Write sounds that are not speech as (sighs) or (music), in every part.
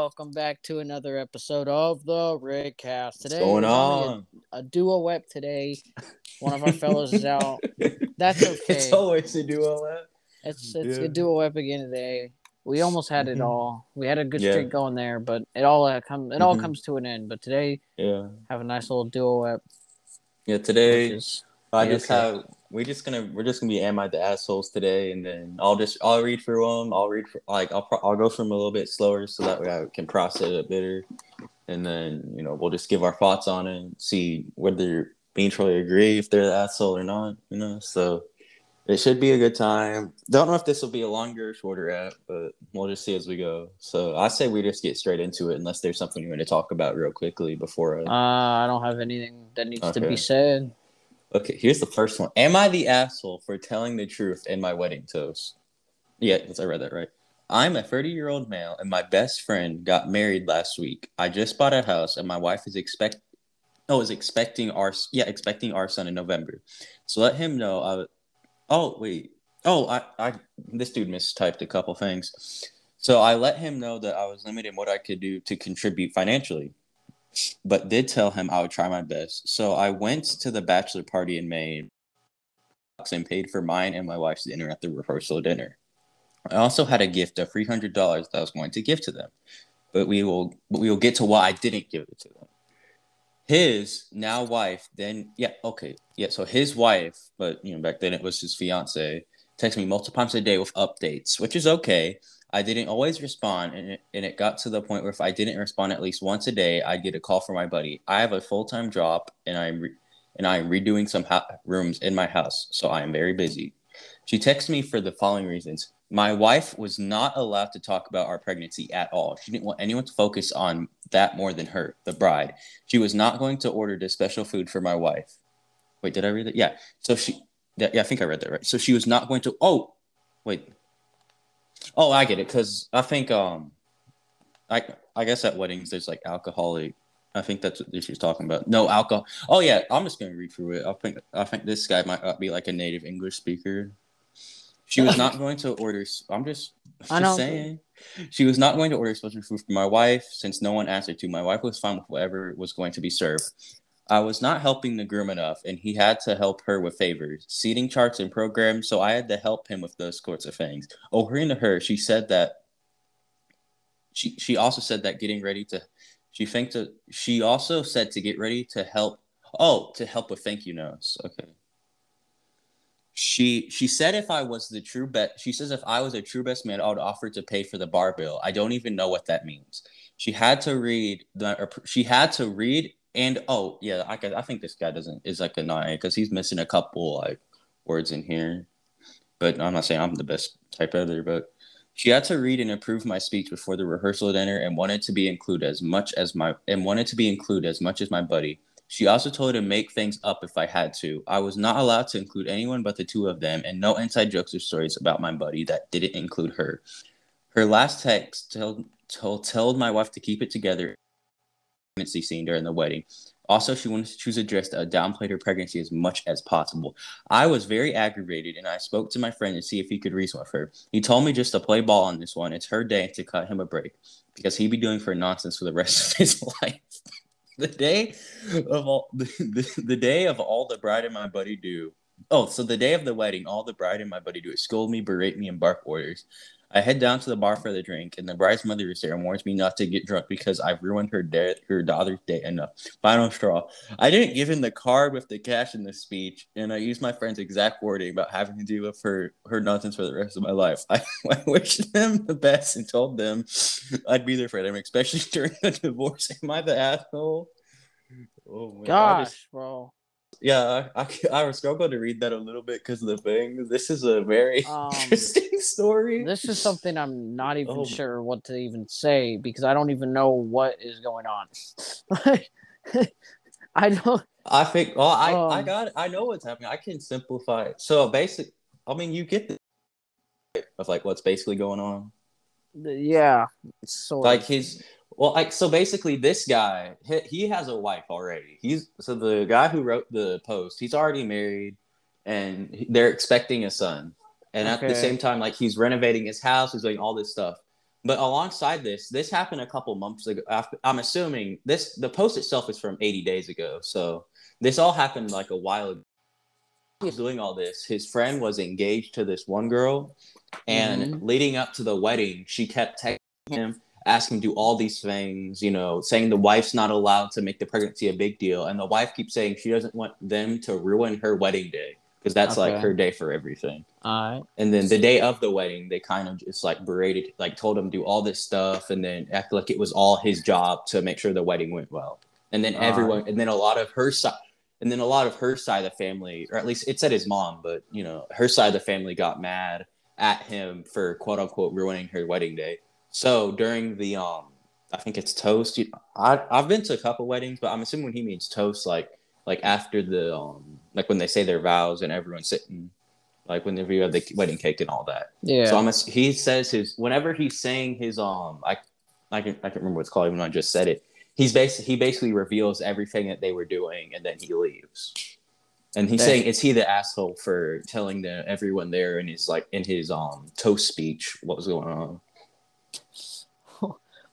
welcome back to another episode of the Rickcast. Today, What's going on? A, a duo web today. One of our fellows is out. (laughs) That's okay. It's always a duo lap. It's it's Yeah. a duo web again today. We almost had it Mhm. all. We had a good Yeah. streak going there, but it all uh, come it all Mhm. comes to an end. But today, Yeah. have a nice little duo web. Yeah. Today, is, I just okay. have. We're just gonna. We're just gonna be am I the assholes today, and then I'll just. I'll read through them. I'll read. For, like I'll. I'll go from a little bit slower so that way I can process it a better, and then you know we'll just give our thoughts on it. and See whether Troy agree if they're the asshole or not. You know. So it should be a good time. Don't know if this will be a longer or shorter app, but we'll just see as we go. So I say we just get straight into it, unless there's something you want to talk about real quickly before. I... uh, I don't have anything that needs to be said. Okay, here's the first one. Am I the asshole for telling the truth in my wedding toast? Yeah, I read that right. I'm a 30 year old male, and my best friend got married last week. I just bought a house, and my wife is expect oh is expecting our yeah expecting our son in November. So let him know. I oh wait oh I I this dude mistyped a couple things. So I let him know that I was limited in what I could do to contribute financially but did tell him I would try my best. So I went to the bachelor party in May and paid for mine and my wife's dinner at the rehearsal dinner. I also had a gift of three hundred dollars that I was going to give to them, but we will but we will get to why I didn't give it to them. His now wife then yeah okay yeah so his wife but you know back then it was his fiance text me multiple times a day with updates which is okay I didn't always respond, and it, and it got to the point where if I didn't respond at least once a day, I'd get a call from my buddy. I have a full time job, and I'm re- and I am redoing some ha- rooms in my house, so I am very busy. She texted me for the following reasons: My wife was not allowed to talk about our pregnancy at all. She didn't want anyone to focus on that more than her, the bride. She was not going to order this special food for my wife. Wait, did I read it? Yeah. So she, yeah, I think I read that right. So she was not going to. Oh, wait. Oh, I get it because I think um, I I guess at weddings there's like alcoholic. I think that's what she's talking about. No alcohol. Oh yeah, I'm just gonna read through it. I think I think this guy might not be like a native English speaker. She was not going to order. I'm just, I just saying. She was not going to order special food for my wife since no one asked her to. My wife was fine with whatever was going to be served. I was not helping the groom enough, and he had to help her with favors, seating charts and programs. So I had to help him with those sorts of things. According to her, she said that. She she also said that getting ready to, she think to she also said to get ready to help. Oh, to help with thank you notes. Okay. She she said if I was the true bet, she says if I was a true best man, I would offer to pay for the bar bill. I don't even know what that means. She had to read the. She had to read and oh yeah, I I think this guy doesn't is like a nine because he's missing a couple like words in here. But I'm not saying I'm the best type editor, but she had to read and approve my speech before the rehearsal dinner and wanted to be included as much as my and wanted to be included as much as my buddy. She also told her to make things up if I had to. I was not allowed to include anyone but the two of them, and no inside jokes or stories about my buddy that didn't include her. Her last text told told, told my wife to keep it together pregnancy scene during the wedding. Also, she wanted to choose a dress that downplayed her pregnancy as much as possible. I was very aggravated and I spoke to my friend to see if he could reason with her. He told me just to play ball on this one. It's her day to cut him a break because he'd be doing for nonsense for the rest of his (laughs) life. the day of all (laughs) the, the, the day of all the bride and my buddy do. Oh, so the day of the wedding, all the bride and my buddy do is scold me, berate me, and bark orders. I head down to the bar for the drink, and the bride's mother is there and warns me not to get drunk because I've ruined her day, her daughter's day enough. Final straw. I didn't give him the card with the cash in the speech, and I used my friend's exact wording about having to deal with her her nonsense for the rest of my life. (laughs) I, I wished them the best and told them I'd be there for them, especially (laughs) during the divorce. Am I the asshole? Oh my God. Gosh, bro. Yeah, I, I, I struggled to read that a little bit because of the thing. This is a very Um, (laughs) interesting story. This is something I'm not even Oh. sure what to even say because I don't even know what is going on. (laughs) I don't. I think. Well, I, I Um, got. it. I know what's happening. I can simplify it. So basic. I mean, you get the of like what's basically going on. Yeah, sort Like his. Well, like so basically, this guy he, he has a wife already. He's so the guy who wrote the post. He's already married, and they're expecting a son. And at the same time, like he's renovating his house, he's doing all this stuff. But alongside this, this happened a couple months ago. After, I'm assuming this the post itself is from 80 days ago. So this all happened like a while ago. He was doing all this. His friend was engaged to this one girl, and Mhm. leading up to the wedding, she kept texting him, asking him to do all these things, you know, saying the wife's not allowed to make the pregnancy a big deal. And the wife keeps saying she doesn't want them to ruin her wedding day because that's like her day for everything. All right. And then the day of the wedding, they kind of just like berated, like told him to do all this stuff, and then act like it was all his job to make sure the wedding went well. And then everyone, and then a lot of her side, and then a lot of her side of the family, or at least it said his mom, but you know, her side of the family got mad at him for quote unquote ruining her wedding day. So during the um, I think it's toast. You, I I've been to a couple weddings, but I'm assuming when he means toast, like like after the um, like when they say their vows and everyone's sitting like whenever you have the wedding cake and all that. Yeah. So I'm ass- he says his whenever he's saying his um I I can I can't remember what it's called even though I just said it. He's basically he basically reveals everything that they were doing and then he leaves. And he's saying is he the asshole for telling the everyone there in his like in his um toast speech what was going on.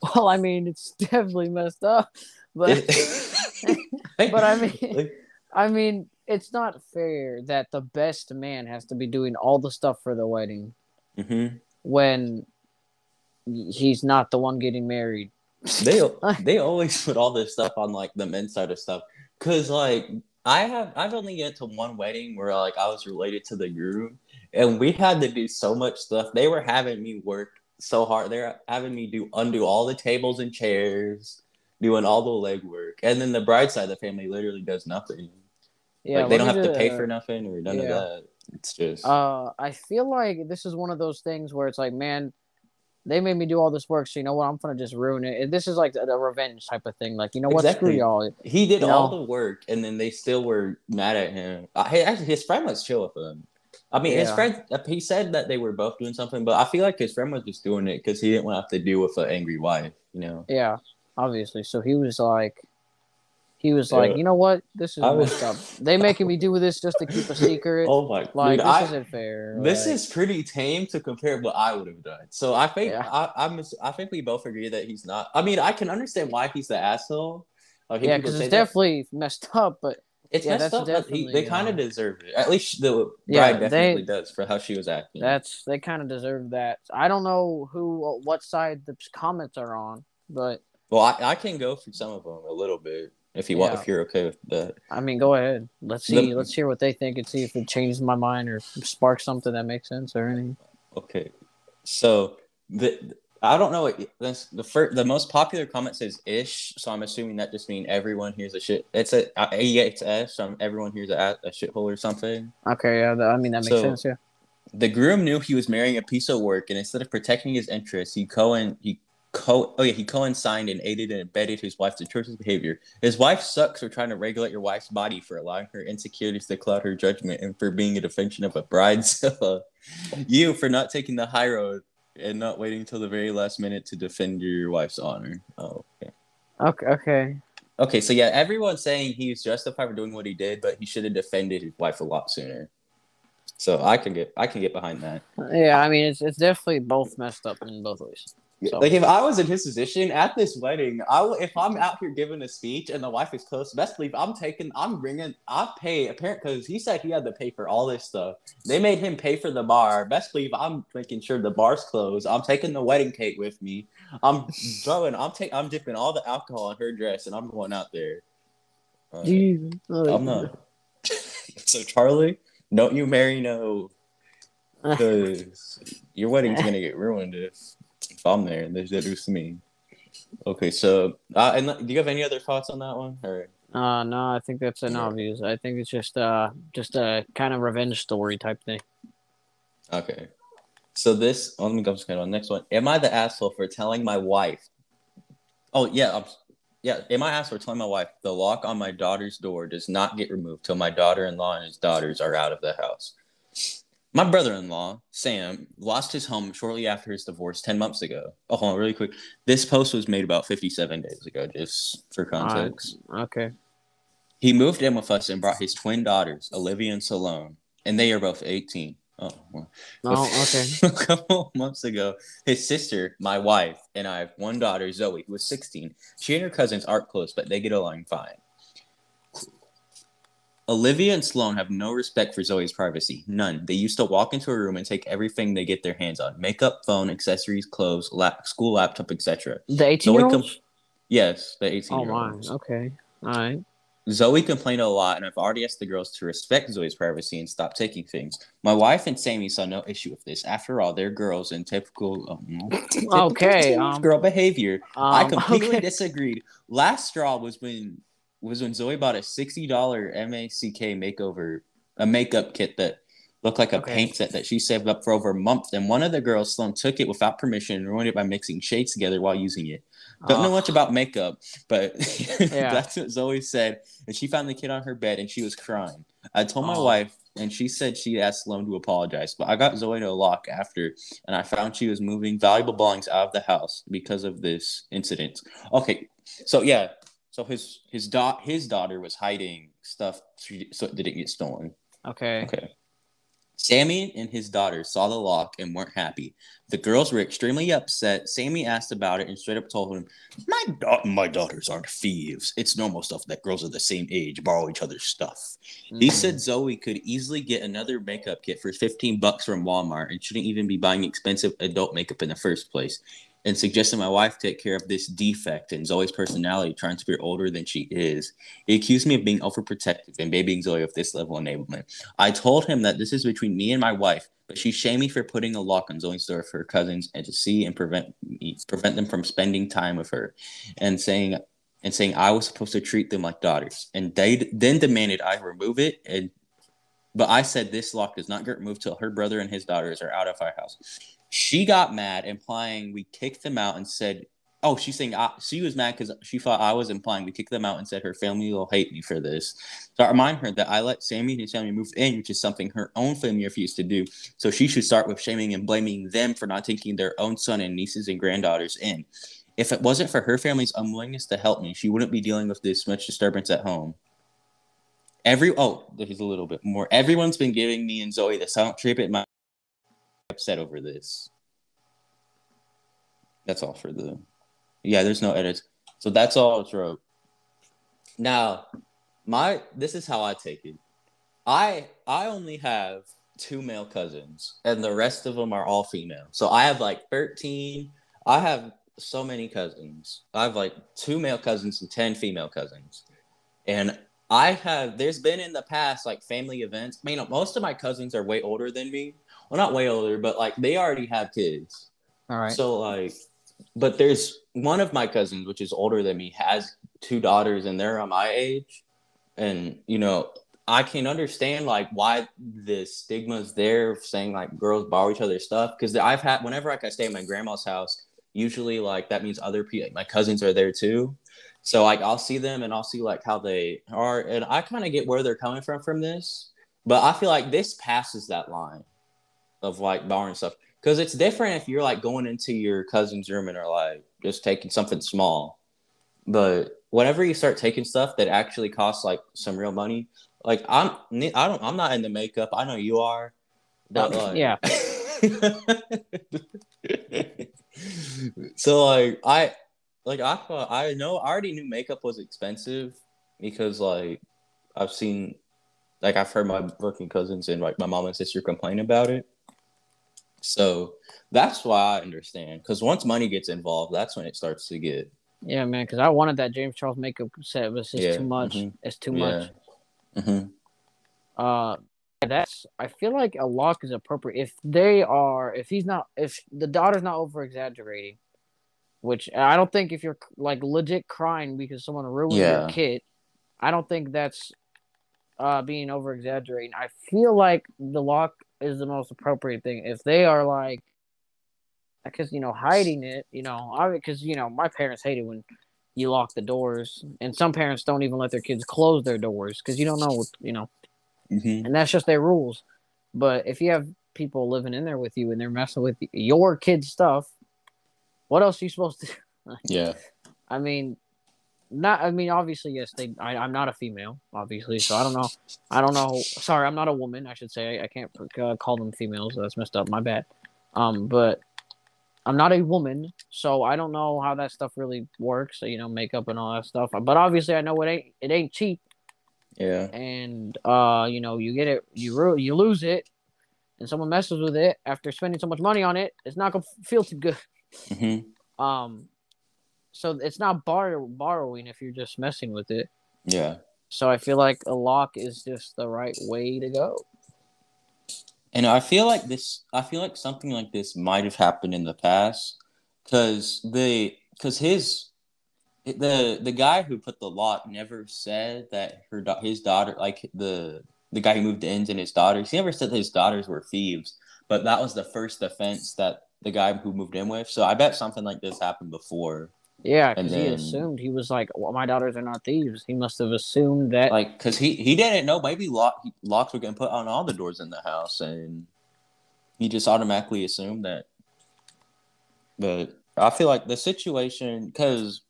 Well, I mean, it's (laughs) definitely messed up, but (laughs) but I mean, I mean, it's not fair that the best man has to be doing all the stuff for the wedding mhm. when he's not the one getting married. they (laughs) they always put all this stuff on like the men's side of stuff because like i have i've only been to one wedding where like i was related to the groom and we had to do so much stuff they were having me work so hard they're having me do undo all the tables and chairs doing all the legwork and then the bride side of the family literally does nothing Yeah, like they don't have to pay for nothing or none yeah. of that it's just Uh, I feel like this is one of those things where it's like, man, they made me do all this work, so you know what? I'm gonna just ruin it. And This is like a, a revenge type of thing. Like, you know what? Screw Exactly. y'all. He did You all know? the work, and then they still were mad at him. Uh, hey, actually, his friend was chill with him. I mean, his friend. uh, He said that they were both doing something, but I feel like his friend was just doing it because he didn't want to have to deal with an angry wife. You know. Yeah, obviously. So he was like, he was like, you know what? This is I was- messed up. They making me do this just to keep a (laughs) secret. Oh my! like dude, this I, isn't fair. this like- is pretty tame to compare what I would have done. So I think Yeah. I, I'm. I think we both agree that he's not. I mean, I can understand why he's the asshole. Like, yeah, because it's definitely messed up. But it's yeah, messed up. But he, they kind of uh, deserve it. At least the bride Yeah, they- definitely does for how she was acting. that's they kind of deserve that. I don't know who, what side the comments are on, but Well, I, I can go through some of them a little bit if you want, if you're okay with that. I mean, go ahead. Let's The- see. Let's hear what they think and see if it changes my mind or sparks something that makes sense or anything. Okay, so the I don't know what this the first the most popular comment says ish, so I'm assuming that just means everyone here's a shit. It's a it's s. So everyone here's a, a shithole or something. Okay, yeah, I mean that makes So- sense. Yeah. The groom knew he was marrying a piece of work, and instead of protecting his interests, he co he co oh yeah he co-signed and aided and abetted his wife's atrocious behavior. His wife sucks for trying to regulate your wife's body, for allowing her insecurities to cloud her judgment, and for being a defension of a bridezilla. (laughs) you for not taking the high road and not waiting until the very last minute to defend your wife's honor. Oh, okay. Okay. Okay. Okay, so yeah, everyone's saying he's justified for doing what he did, but he should have defended his wife a lot sooner. So I can get I can get behind that. Yeah, I mean it's it's definitely both messed up in both ways. So- Like if I was in his position at this wedding, I will, if I'm out here giving a speech and the wife is close, best believe I'm taking, I'm bringing, I pay apparent because he said he had to pay for all this stuff. They made him pay for the bar. Best believe I'm making sure the bar's closed. I'm taking the wedding cake with me. I'm (laughs) throwing, I'm taking, I'm dipping all the alcohol in her dress and I'm going out there. Uh, Jesus. I'm not. (laughs) so Charlie, don't you marry no, (laughs) because your wedding's gonna get ruined if if I'm there and there's used to me. Okay, so uh, and do you have any other thoughts on that one? Or Uh no, I think that's an Yeah. obvious. I think it's just uh just a kind of revenge story type thing. okay, so this. Oh, let me go just kind of on the next one. Am I the asshole for telling my wife? Oh yeah, I'm, yeah. Am I asshole for telling my wife the lock on my daughter's door does not get removed till my daughter-in-law and his daughters are out of the house? My brother-in-law, Sam, lost his home shortly after his divorce 10 months ago. Oh, hold on, really quick. This post was made about 57 days ago, just for context. Okay. He moved in with us and brought his twin daughters, Olivia and Salome, and they are both 18. Oh, well. Oh, okay. (laughs) a couple months ago, his sister, my wife, and I have one daughter, Zoe, who is 16. She and her cousins aren't close, but they get along fine. Olivia and Sloan have no respect for Zoe's privacy. None. They used to walk into a room and take everything they get their hands on makeup, phone, accessories, clothes, lap- school laptop, etc. The 18 year olds? Yes, the 18 Oh, my. Okay. All right. Zoe complained a lot, and I've already asked the girls to respect Zoe's privacy and stop taking things. My wife and Sammy saw no issue with this. After all, they're girls in typical, um, (laughs) typical Okay, um, girl behavior. I Um, (laughs) completely okay. disagreed. Last straw was when was when Zoe bought a sixty dollar MAC makeover a makeup kit that looked like a Okay. paint set that she saved up for over a month. And one of the girls, Sloan, took it without permission and ruined it by mixing shades together while using it. Don't know much about makeup, but (laughs) Yeah. that's what Zoe said. And she found the kid on her bed and she was crying. I told my Oh. wife, and she said she asked Sloan to apologize. But I got Zoe to a lock after, and I found she was moving valuable belongings out of the house because of this incident. Okay, so yeah, so his his dot his daughter was hiding stuff so it didn't get stolen. Okay. Okay. Sammy and his daughter saw the lock and weren't happy. The girls were extremely upset. Sammy asked about it and straight up told him, "My da- my daughters aren't thieves. It's normal stuff that girls of the same age borrow each other's stuff." He Mm. said Zoe could easily get another makeup kit for 15 bucks from Walmart and shouldn't even be buying expensive adult makeup in the first place. And suggested my wife take care of this defect in Zoe's personality, trying to be older than she is. He accused me of being overprotective and babying Zoe with this level of enablement. I told him that this is between me and my wife, but she shamed me for putting a lock on Zoe's door for her cousins and to see and prevent me, prevent them from spending time with her, and saying and saying I was supposed to treat them like daughters. And they then demanded I remove it. And but I said this lock does not get removed till her brother and his daughters are out of our house. She got mad, implying we kicked them out, and said, "Oh, she's saying I, she was mad because she thought I was implying we kicked them out, and said her family will hate me for this." So I remind her that I let Sammy and his family move in, which is something her own family refused to do. So she should start with shaming and blaming them for not taking their own son and nieces and granddaughters in. If it wasn't for her family's unwillingness to help me, she wouldn't be dealing with this much disturbance at home. Every oh, there's a little bit more. Everyone's been giving me and Zoe the silent treatment. My upset over this. That's all for the. Yeah, there's no edits. So that's all it's wrote. Now, my this is how I take it. I I only have two male cousins, and the rest of them are all female. So I have like thirteen. I have so many cousins. I have like two male cousins and ten female cousins, and I have. There's been in the past like family events. I mean, most of my cousins are way older than me. Well, not way older, but like they already have kids. All right. So like, but there's one of my cousins, which is older than me, has two daughters, and they're my age, and you know, I can understand like why the stigma's there, of saying like girls borrow each other's stuff, because I've had whenever like I stay at my grandma's house, usually like that means other people, my cousins are there too. So like I'll see them and I'll see like how they are, and I kind of get where they're coming from from this, but I feel like this passes that line of like borrowing stuff. Because it's different if you're like going into your cousin's room and are like just taking something small. But whenever you start taking stuff that actually costs like some real money like i'm i don't i'm not into makeup. I know you are. But Um, like yeah. (laughs) so like i like i thought i know i already knew makeup was expensive because like i've seen like i've heard my working cousins and like my mom and sister complain about it so that's why I understand. Because once money gets involved, that's when it starts to get. Yeah, man. Because I wanted that James Charles makeup set, but it's just Yeah, too much. mhm. It's too Yeah. much. hmm Uh, that's. I feel like a lock is appropriate if they are. If he's not. If the daughter's not over exaggerating, which I don't think if you're like legit crying because someone ruined Yeah. your kid, I don't think that's uh being over exaggerating. I feel like the lock is the most appropriate thing. If they are like, because you know hiding it, you know, I because you know my parents hate it when you lock the doors, and some parents don't even let their kids close their doors because you don't know, you know, hmm and that's just their rules. But if you have people living in there with you and they're messing with your kids' stuff, what else are you supposed to? (laughs) Yeah. I mean, not. I mean, obviously, yes. They. I, I'm not a female, obviously, so I don't know. I don't know. Sorry, I'm not a woman. I should say. I, I can't uh, call them females. That's messed up. My bad. Um, but I'm not a woman, so I don't know how that stuff really works. You know, makeup and all that stuff. But obviously, I know it ain't. It ain't cheap. Yeah. And uh, you know, you get it. You ru- you lose it, and someone messes with it after spending so much money on it. It's not gonna feel too good. Mm-hmm. Um, so it's not bar- borrowing if you're just messing with it. Yeah. So I feel like a lock is just the right way to go. And I feel like this. I feel like something like this might have happened in the past, because the because his the the guy who put the lock never said that her his daughter like the the guy who moved in and his daughters. He never said that his daughters were thieves, but that was the first offense that the guy who moved in with. So I bet something like this happened before. Yeah, because he assumed he was like, well, my daughters are not thieves. He must have assumed that. Like, because he he didn't know maybe lock locks were getting put on all the doors in the house, and he just automatically assumed that. But I feel like the situation because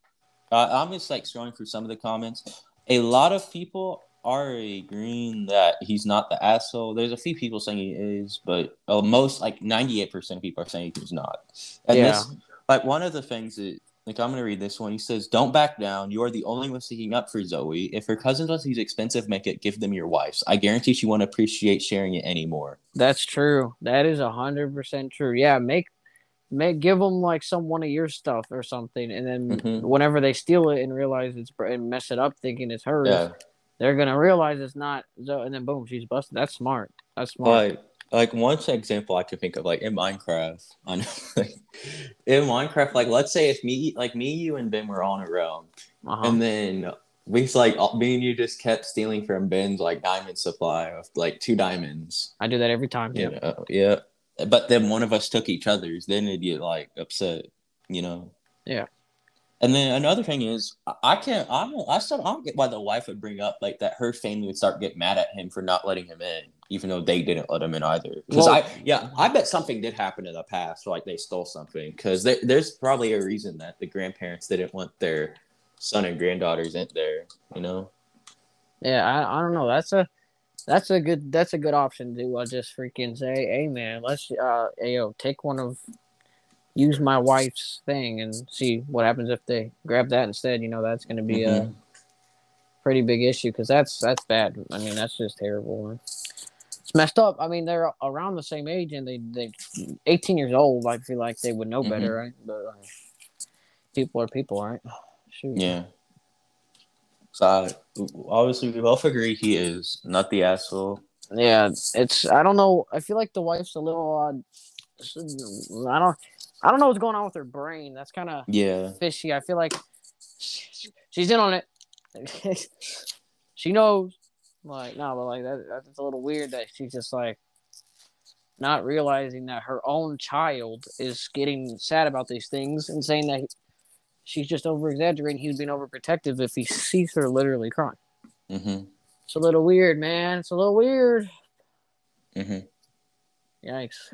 I'm just like scrolling through some of the comments. A lot of people are agreeing that he's not the asshole. There's a few people saying he is, but uh, most like 98% of people are saying he's not. And Yeah. this, like one of the things that like I'm gonna read this one. He says, "Don't back down. You are the only one sticking up for Zoe. If her cousins want to use expensive makeup, give them your wife's. I guarantee she won't appreciate sharing it anymore." That's true. That is a hundred percent true. Yeah, make make give them like some one of your stuff or something, and then Mhm. whenever they steal it and realize it's and mess it up, thinking it's hers, Yeah, they're gonna realize it's not. Zoe, and then boom, she's busted. That's smart. That's smart. like like one example I could think of, like in Minecraft. I know, (laughs) like, in Minecraft, like let's say if me, like me, you, and Ben were on a realm, Uh-huh. and then we like all- me and you just kept stealing from Ben's like diamond supply of like two diamonds. I do that every time. You Yeah. know, yeah. But then one of us took each other's, then it'd get like upset, you know. Yeah. And then another thing is, I- can't. I don't. I still I don't get why the wife would bring up like that. Her family would start get mad at him for not letting him in, even though they didn't let him in either. Because Well- I, yeah, I bet something did happen in the past, like they stole something. Because there's probably a reason that the grandparents didn't want their son and granddaughters in there. You know. Yeah, I, I don't know. That's a that's a good that's a good option to uh, just freaking say, hey man, let's uh hey, yo take one of use my wife's thing and see what happens if they grab that instead. You know that's going to be a Mhm. pretty big issue because that's that's bad. I mean that's just terrible. Messed up. I mean they're around the same age and they they 18 years old. I feel like they would know Mhm. better, right? But uh, people are people, right? (sighs) Shoot. Yeah. So I, obviously we both agree he is not the asshole. Yeah, it's I don't know. I feel like the wife's a little odd. I don't I don't know what's going on with her brain. That's kind of Yeah. fishy. I feel like she's in on it. (laughs) she knows. Like no, but like that that's a little weird that she's just like not realizing that her own child is getting sad about these things and saying that she's just over exaggerating. He's being overprotective if he sees her literally crying. Mm-hmm. It's a little weird, man. It's a little weird. Mm-hmm. Yikes.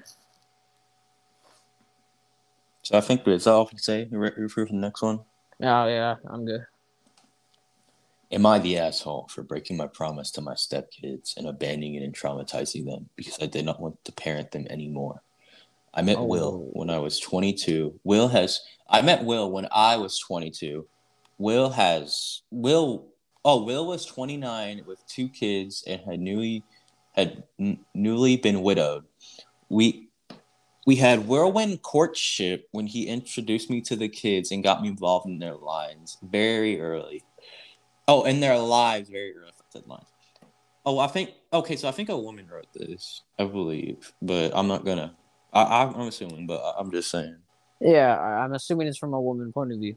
So I think that's all I can say. Ready for the next one? Oh yeah, I'm good. Am I the asshole for breaking my promise to my stepkids and abandoning and traumatizing them because I did not want to parent them anymore? I met Oh. Will when I was 22. Will has I met Will when I was 22. Will has Will oh Will was 29 with two kids and had newly had n- newly been widowed. We we had whirlwind courtship when he introduced me to the kids and got me involved in their lives very early. Oh, in their lives very rough I said lines. Oh, I think okay. So I think a woman wrote this, I believe, but I'm not gonna. I, I'm assuming, but I- I'm just saying. Yeah, I- I'm assuming it's from a woman point of view.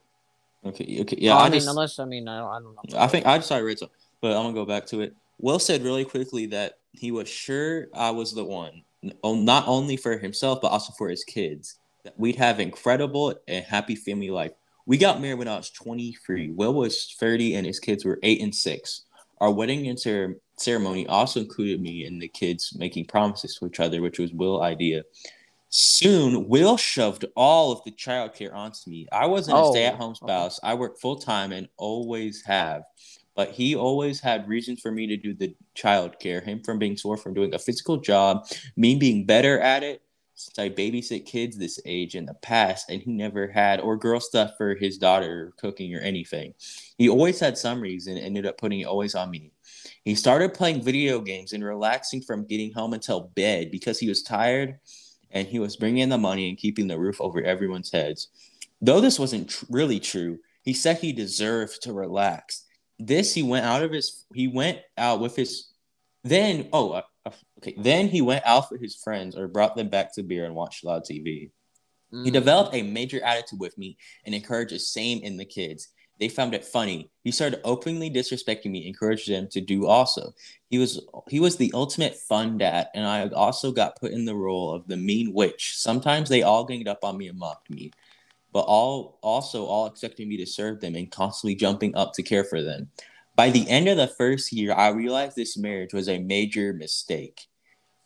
Okay, okay, yeah. Oh, I, I, mean, just, unless I mean, I don't, I don't know. I think I just to read some, but I'm gonna go back to it. Will said really quickly that he was sure I was the one, not only for himself but also for his kids. That we'd have incredible and happy family life. We got married when I was 23. Will was 30 and his kids were eight and six. Our wedding and cer- ceremony also included me and the kids making promises to each other, which was Will's idea. Soon, Will shoved all of the childcare onto me. I wasn't Oh, a stay-at-home okay. spouse. I worked full time and always have. But he always had reasons for me to do the childcare. Him from being sore from doing a physical job, me being better at it since I babysit kids this age in the past, and he never had or girl stuff for his daughter, cooking or anything. He always had some reason, ended up putting it always on me. He started playing video games and relaxing from getting home until bed because he was tired and he was bringing in the money and keeping the roof over everyone's heads. Though this wasn't tr- really true, he said he deserved to relax. This he went out of his he went out with his then oh uh, okay then he went out with his friends or brought them back to beer and watched loud TV. Mm. He developed a major attitude with me and encouraged the same in the kids. They found it funny. He started openly disrespecting me, encouraged them to do also. He was he was the ultimate fun dad, and I also got put in the role of the mean witch. Sometimes they all ganged up on me and mocked me, but all also all expecting me to serve them and constantly jumping up to care for them. By the end of the first year, I realized this marriage was a major mistake,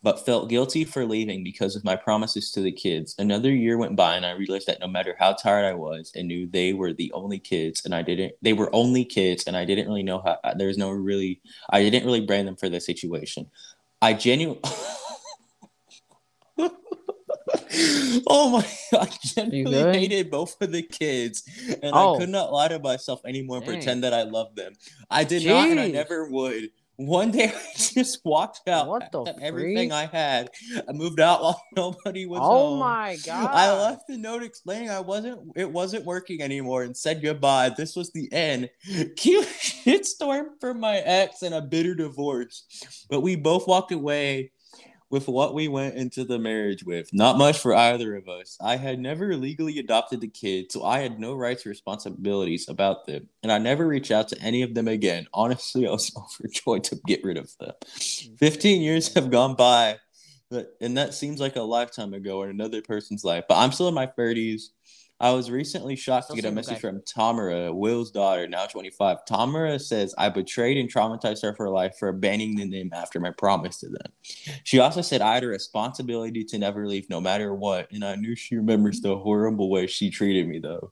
but felt guilty for leaving because of my promises to the kids. Another year went by, and I realized that no matter how tired I was, and knew they were the only kids, and I didn't, they were only kids, and I didn't really know how. There was no really, I didn't really blame them for the situation. I genuinely. (laughs) oh my! I genuinely hated both of the kids, and Oh. I could not lie to myself anymore and Dang. pretend that I loved them. I did not, and I never would. One day (laughs) I just walked out, What the (laughs) everything freak? I had. I moved out while (laughs) nobody was Oh home. my god! I left a note explaining I wasn't it wasn't working anymore and said goodbye. This was the end. Cute shitstorm from my ex and a bitter divorce. But we both walked away with what we went into the marriage with. Not much for either of us. I had never legally adopted the kids, so I had no rights or responsibilities about them. And I never reached out to any of them again. Honestly, (laughs) I was overjoyed to get rid of them. 15 years have gone by. But, and that seems like a lifetime ago in another person's life. But I'm still in my 30s. I was recently shocked Still to get a message guy. from Tamara, Will's daughter, now 25. Tamara says, I betrayed and traumatized her for life for abandoning name after my promise to them. She also said, I had a responsibility to never leave no matter what. And I knew she remembers the horrible way she treated me, though.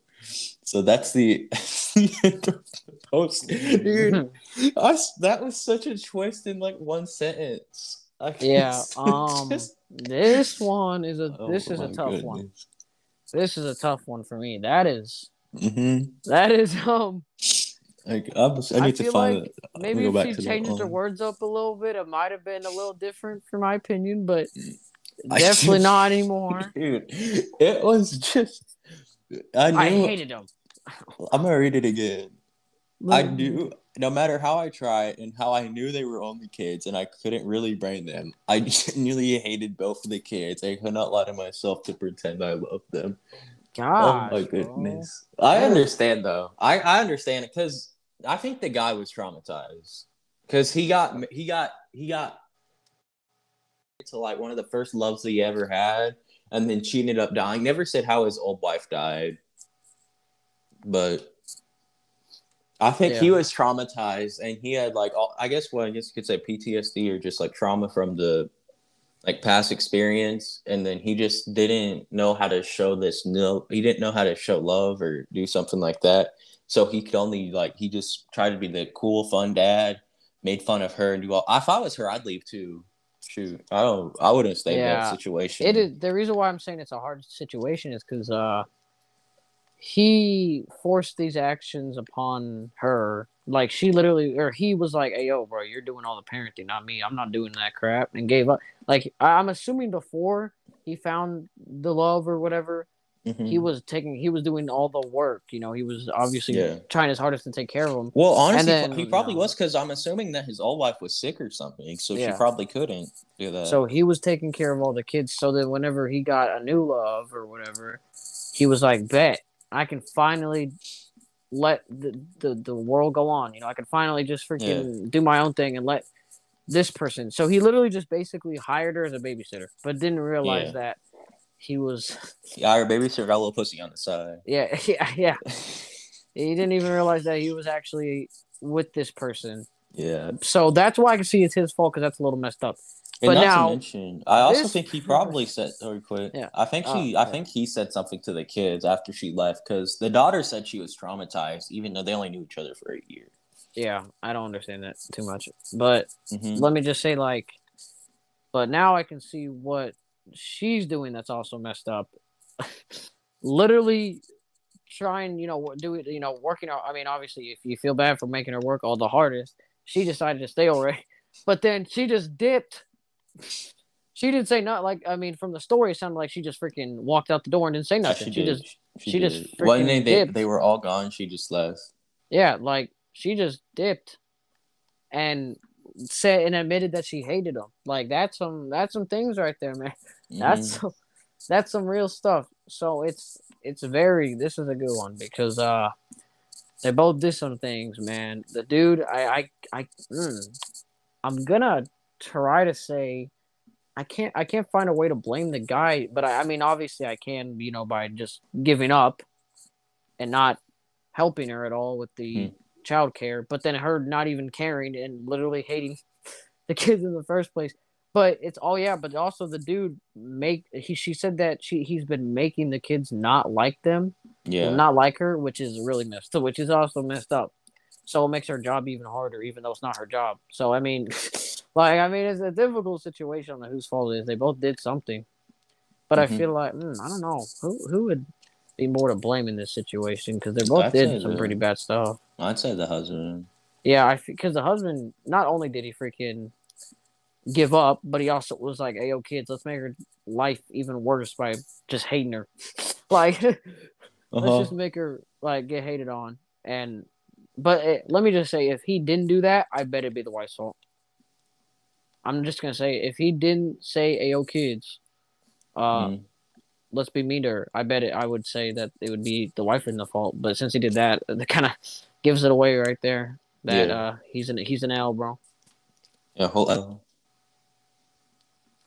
So that's the, (laughs) the end of the post. Dude, (laughs) that was such a twist in like one sentence. Yeah, (laughs) um, just- this one is a Oh this is a tough one. This is a tough one for me. That is Mhm. that is um Like, I, was- I I need to find like it. Maybe if she to the, changes her um, words up a little bit, it might have been a little different for my opinion, but I (laughs) definitely just- not anymore. Dude, it was just. I knew. I hated him. I'm gonna read it again. I knew, no matter how I tried and how I knew they were only kids and I couldn't really blame them, I (laughs) genuinely hated both of the kids. I could not lie to myself to pretend I loved them. Gosh, oh my bro. goodness. I understand though. I, I understand it because I think the guy was traumatized because he got he got he got to like one of the first loves he ever had, and then she ended up dying. Never said how his old wife died, but I think he was traumatized, and he had like all, I guess what I guess you could say PTSD or just like trauma from the like past experience and then he just didn't know how to show this no he didn't know how to show love or do something like that. So he could only like he just tried to be the cool fun dad made fun of her and do all if i was her i'd leave too. Shoot i don't i wouldn't stay in that situation It is the reason why I'm saying it's a hard situation is because uh, he forced these actions upon her. Like she literally, or he was like, "Hey, yo, bro, you're doing all the parenting, not me. I'm not doing that crap," and gave up. Like I'm assuming before he found the love or whatever, Mhm. he was taking, he was doing all the work. You know, he was obviously Yeah. trying his hardest to take care of him. well honestly then, he you probably know. was because i'm assuming that his old wife was sick or something so she probably couldn't do that So he was taking care of all the kids. So that whenever he got a new love or whatever, he was like, "Bet I can finally let the the, the world go on. You know, I can finally just freaking do my own thing and let this person." So he literally just basically hired her as a babysitter, but didn't realize Yeah. that he was. yeah our babysitter got a little pussy on the side Yeah, (laughs) yeah, yeah. (laughs) He didn't even realize that he was actually with this person. yeah So that's why I can see it's his fault because that's a little messed up. And But not now, to mention, I also think he probably said, "Sorry, quit." Yeah. I think she, I yeah. think he said something to the kids after she left because the daughter said she was traumatized, even though they only knew each other for a year. yeah, I don't understand that too much. But Mhm. let me just say, like, but now I can see what she's doing that's also messed up. (laughs) Literally trying, you know, do it, you know, working out. I mean, obviously, if you feel bad for making her work all the hardest, she decided to stay already. (laughs) But then she just dipped. She didn't say not like I mean from the story it sounded like she just freaking walked out the door and didn't say nothing. She, just she just did. When they, they they were all gone, she just left. Yeah, like she just dipped and said and admitted that she hated him. Like that's some that's some things right there, man. That's Mhm. some, that's some real stuff. So it's it's very this is a good one because uh they both did some things, man. The dude, I I I mm, I'm gonna try to say I can't I can't find a way to blame the guy, but I, I mean obviously I can, you know, by just giving up and not helping her at all with the hmm. child care, but then her not even caring and literally hating (laughs) the kids in the first place. But it's oh yeah, but also the dude make he she said that she he's been making the kids not like them, yeah. not like her, which is really messed up, which is also messed up. So it makes her job even harder, even though it's not her job. So I mean, (laughs) like I mean, it's a difficult situation on whose fault it is. They both did something, but Mhm. I feel like mm, I don't know who who would be more to blame in this situation because they both I'd did some the- pretty bad stuff. I'd say the husband. Yeah, I because the husband not only did he freaking give up, but he also was like, "Hey, yo, kids, let's make her life even worse by just hating her. (laughs) like, (laughs) let's Uh-huh. just make her like get hated on." And but it, let me just say, if he didn't do that, I bet it'd be the wife's fault. I'm just gonna say, if he didn't say, "Hey, yo, kids, uh, Mhm. let's be mean to her," I bet it. I would say that it would be the wife in the fault. But since he did that, it kind of gives it away right there. That Yeah. uh, he's an he's an L, bro. Yeah, whole. Uh,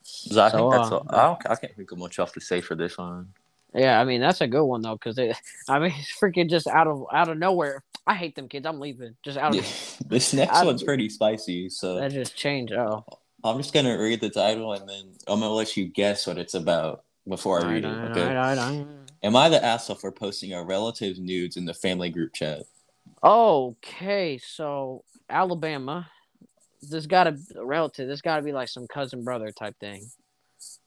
so I So, think that's uh, all. I, don't, I can't think of much else to say for this one. Yeah, I mean that's a good one though, because (laughs) I mean it's freaking just out of out of nowhere. I hate them kids. I'm leaving. Just out of Yeah. (laughs) This next I- one's pretty spicy, so that just changed. Oh, I'm just gonna read the title and then I'm gonna let you guess what it's about before I read it. Okay. Am I the asshole for posting our relatives' nudes in the family group chat? Okay, so Alabama, there's got to a relative. There's got to be like some cousin brother type thing.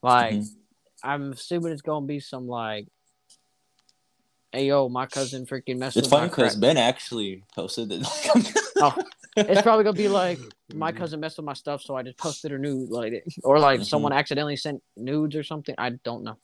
Like Mhm. I'm assuming it's gonna be some like, hey yo, my cousin freaking messed It's funny because. Ben actually posted it. (laughs) Oh, It's probably gonna be like my cousin messed with my stuff, so I just posted her nude, like, or like Mhm. someone accidentally sent nudes or something. I don't know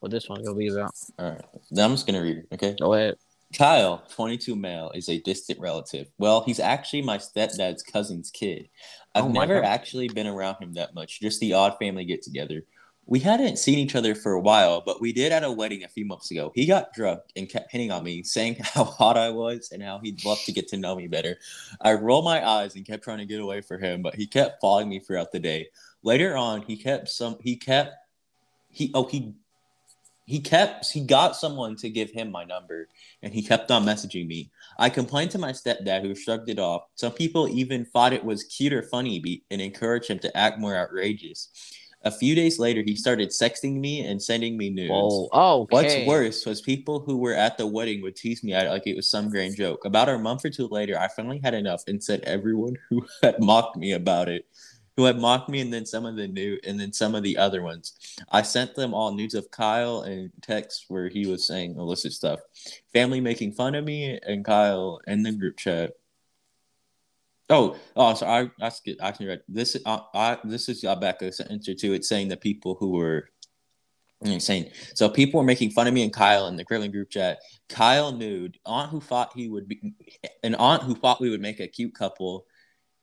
what this one's gonna be about. All right, then I'm just gonna read it. Okay. Go ahead. Kyle, 22 male, is a distant relative. Well, he's actually my stepdad's cousin's kid. I've Oh never God. actually been around him that much, just the odd family get together. We hadn't seen each other for a while, but we did at a wedding a few months ago. He got drunk and kept hitting on me, saying (laughs) how hot I was and how he'd love to get to know me better. I rolled my eyes and kept trying to get away from him, but he kept following me throughout the day. Later on, he kept some he kept he oh he he kept he got someone to give him my number and he kept on messaging me. I complained to my stepdad, who shrugged it off. Some people even thought it was cute or funny and encouraged him to act more outrageous. A few days later, he started sexting me and sending me nudes. Whoa. Oh, What's worse was people who were at the wedding would tease me out like it was some grand joke. About a month or two later, I finally had enough and said everyone who (laughs) had mocked me about it, who had mocked me, and then some of the new, and then some of the other ones. I sent them all nudes of Kyle and texts where he was saying illicit stuff. Family making fun of me and Kyle in the group chat. Oh, oh, so I I skip. I can read this. Uh, I this is uh, back a sentence or two. Saying that people who were insane. So people were making fun of me and Kyle in the grilling group chat. Kyle nude aunt who thought he would be an aunt who thought we would make a cute couple.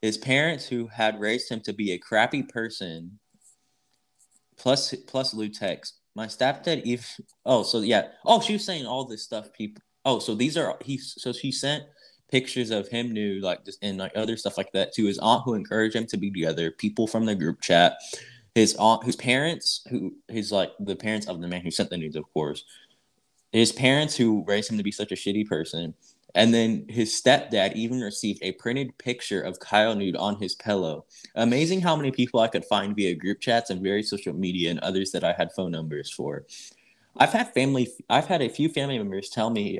His parents who had raised him to be a crappy person. Plus plus Lutex. My stepdad if oh so yeah oh she was saying all this stuff people oh so these are he so she sent pictures of him nude like just and like other stuff like that to his aunt who encouraged him to be together people from the group chat his aunt whose parents who his like the parents of the man who sent the nudes of course his parents who raised him to be such a shitty person And then his stepdad even received a printed picture of Kyle nude on his pillow. Amazing how many people I could find via group chats and various social media and others that I had phone numbers for. I've had family I've had a few family members tell me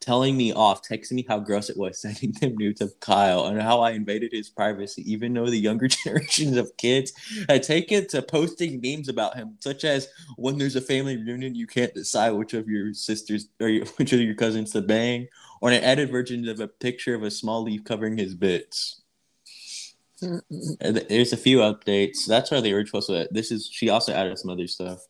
telling me off, texting me how gross it was (laughs) sending them nudes of Kyle and how I invaded his privacy, even though the younger (laughs) generations of kids had taken to posting memes about him, such as when there's a family reunion, you can't decide which of your sisters or (laughs) which of your cousins to bang, or an edited version of a picture of a small leaf covering his bits. There's a few updates. That's why the original. So this is she also added some other stuff.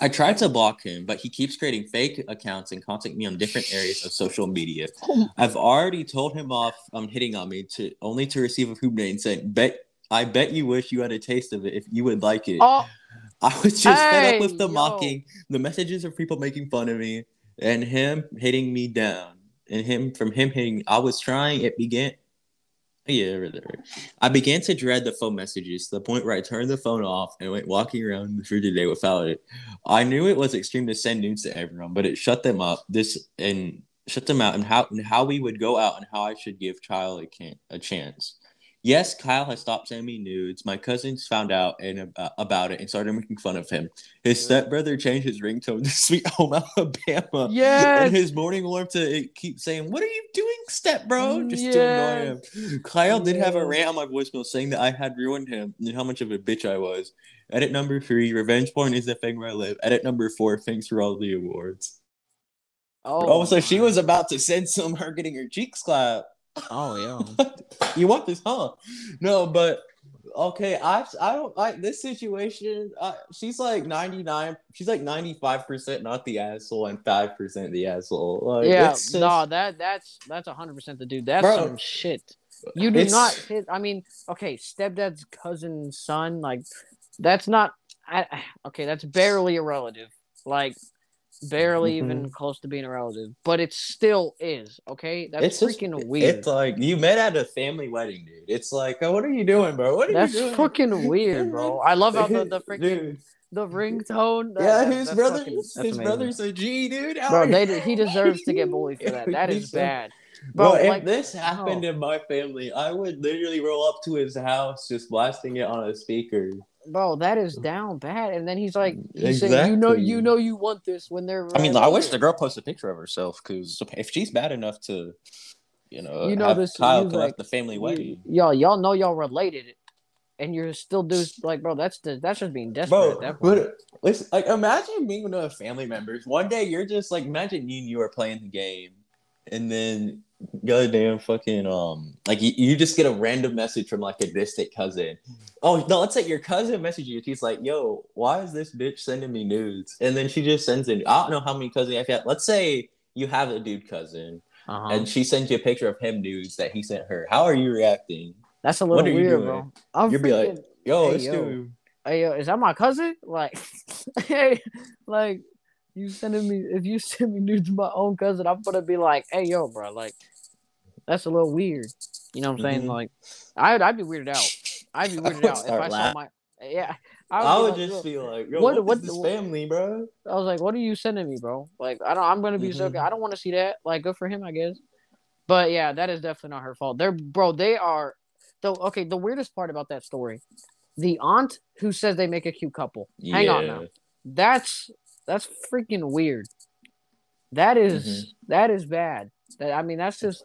I tried to block him, but he keeps creating fake accounts and contacting me on different areas of social media. I've already told him off um, hitting on me to only to receive a food name saying, "Bet I bet you wish you had a taste of it if you would like it." Oh. (laughs) I was just hey, fed up with the yo. mocking, the messages of people making fun of me, and him hitting me down, and him from him hitting. I was trying. It began. Yeah, right, right. I began to dread the phone messages to the point where I turned the phone off and went walking around the street today without it. I knew it was extreme to send nudes to everyone, but it shut them up. This and shut them out, and how and how we would go out and how I should give child a, can, a chance. Yes, Kyle has stopped sending me nudes. My cousins found out and uh, about it and started making fun of him. His stepbrother changed his ringtone to (laughs) "Sweet Home Alabama." Yeah, and his morning alarm to keep saying, "What are you doing, stepbro?" Just yes. to annoy him. Kyle did have a rant on my voicemail saying that I had ruined him and how much of a bitch I was. Edit number three: Revenge porn is the thing where I live. Edit number four: Thanks for all the awards. Oh, oh so she was about to send some her getting her cheeks clapped. Oh yeah. (laughs) you want this, huh? No, but okay, I I don't like this situation. Uh, she's like ninety nine. She's like ninety five percent not the asshole and five percent the asshole. Like, yeah, just, no, that that's that's hundred percent the dude. That's bro, some shit. You do not hit. I mean, okay, stepdad's cousin's son. Like, that's not. I, okay, that's barely a relative. Like, barely mm-hmm. even close to being a relative, but it still is. Okay, that's it's freaking just, weird. It's like you met at a family wedding, dude. It's like, oh, what are you doing, bro? What are that's you doing? That's fucking (laughs) weird, bro. I love how the, the (laughs) freaking dude. the ringtone. That, yeah, his brother, fucking, his amazing. brother's a G, dude. How bro, they, he (laughs) deserves to get bullied for that. That is bad. Bro, bro like, if this happened oh. in my family, I would literally roll up to his house just blasting it on a speaker bro, that is mm. down bad. And then he's like, he's exactly. saying, you know, you know, you want this when they're. I mean, I wish the girl posted a picture of herself because if she's bad enough to, you know, you know this Kyle like, the family wedding. Y'all, y'all know y'all related, and you're still do like, bro, that's the, that's just being desperate. Bro, but listen, like, imagine being one of the family members. One day you're just like, imagine you and you are playing the game, and then goddamn fucking um like you, you just get a random message from like a distant cousin. Oh no let's say your cousin messages you. She's like yo why is this bitch sending me nudes? And then she just sends it. I don't know how many cousins i've had let's say you have a dude cousin uh-huh. and she sends you a picture of him nudes that he sent her. How are you reacting? That's a little weird bro. I'm you'll freaking, be like yo hey, yo. dude. Hey yo is that my cousin? Like (laughs) hey like you sending me if you (laughs) send me nudes to my own cousin, I'm gonna be like, hey yo, bro, like that's a little weird. You know what I'm saying? Mm-hmm. Like I'd I'd be weirded out. I'd be (laughs) weirded out if I saw my yeah. I would, I would like, just feel like, yo, what, what, what this family, bro? I was like, what are you sending me, bro? Like, I don't, I'm gonna be mm-hmm. so. I don't want to see that. Like, good for him, I guess. But yeah, that is definitely not her fault. They're, bro, they are. Though, okay, the weirdest part about that story, the aunt who says they make a cute couple. Yeah. Hang on now, that's that's freaking weird. That is, mm-hmm. that is bad. That I mean, that's just.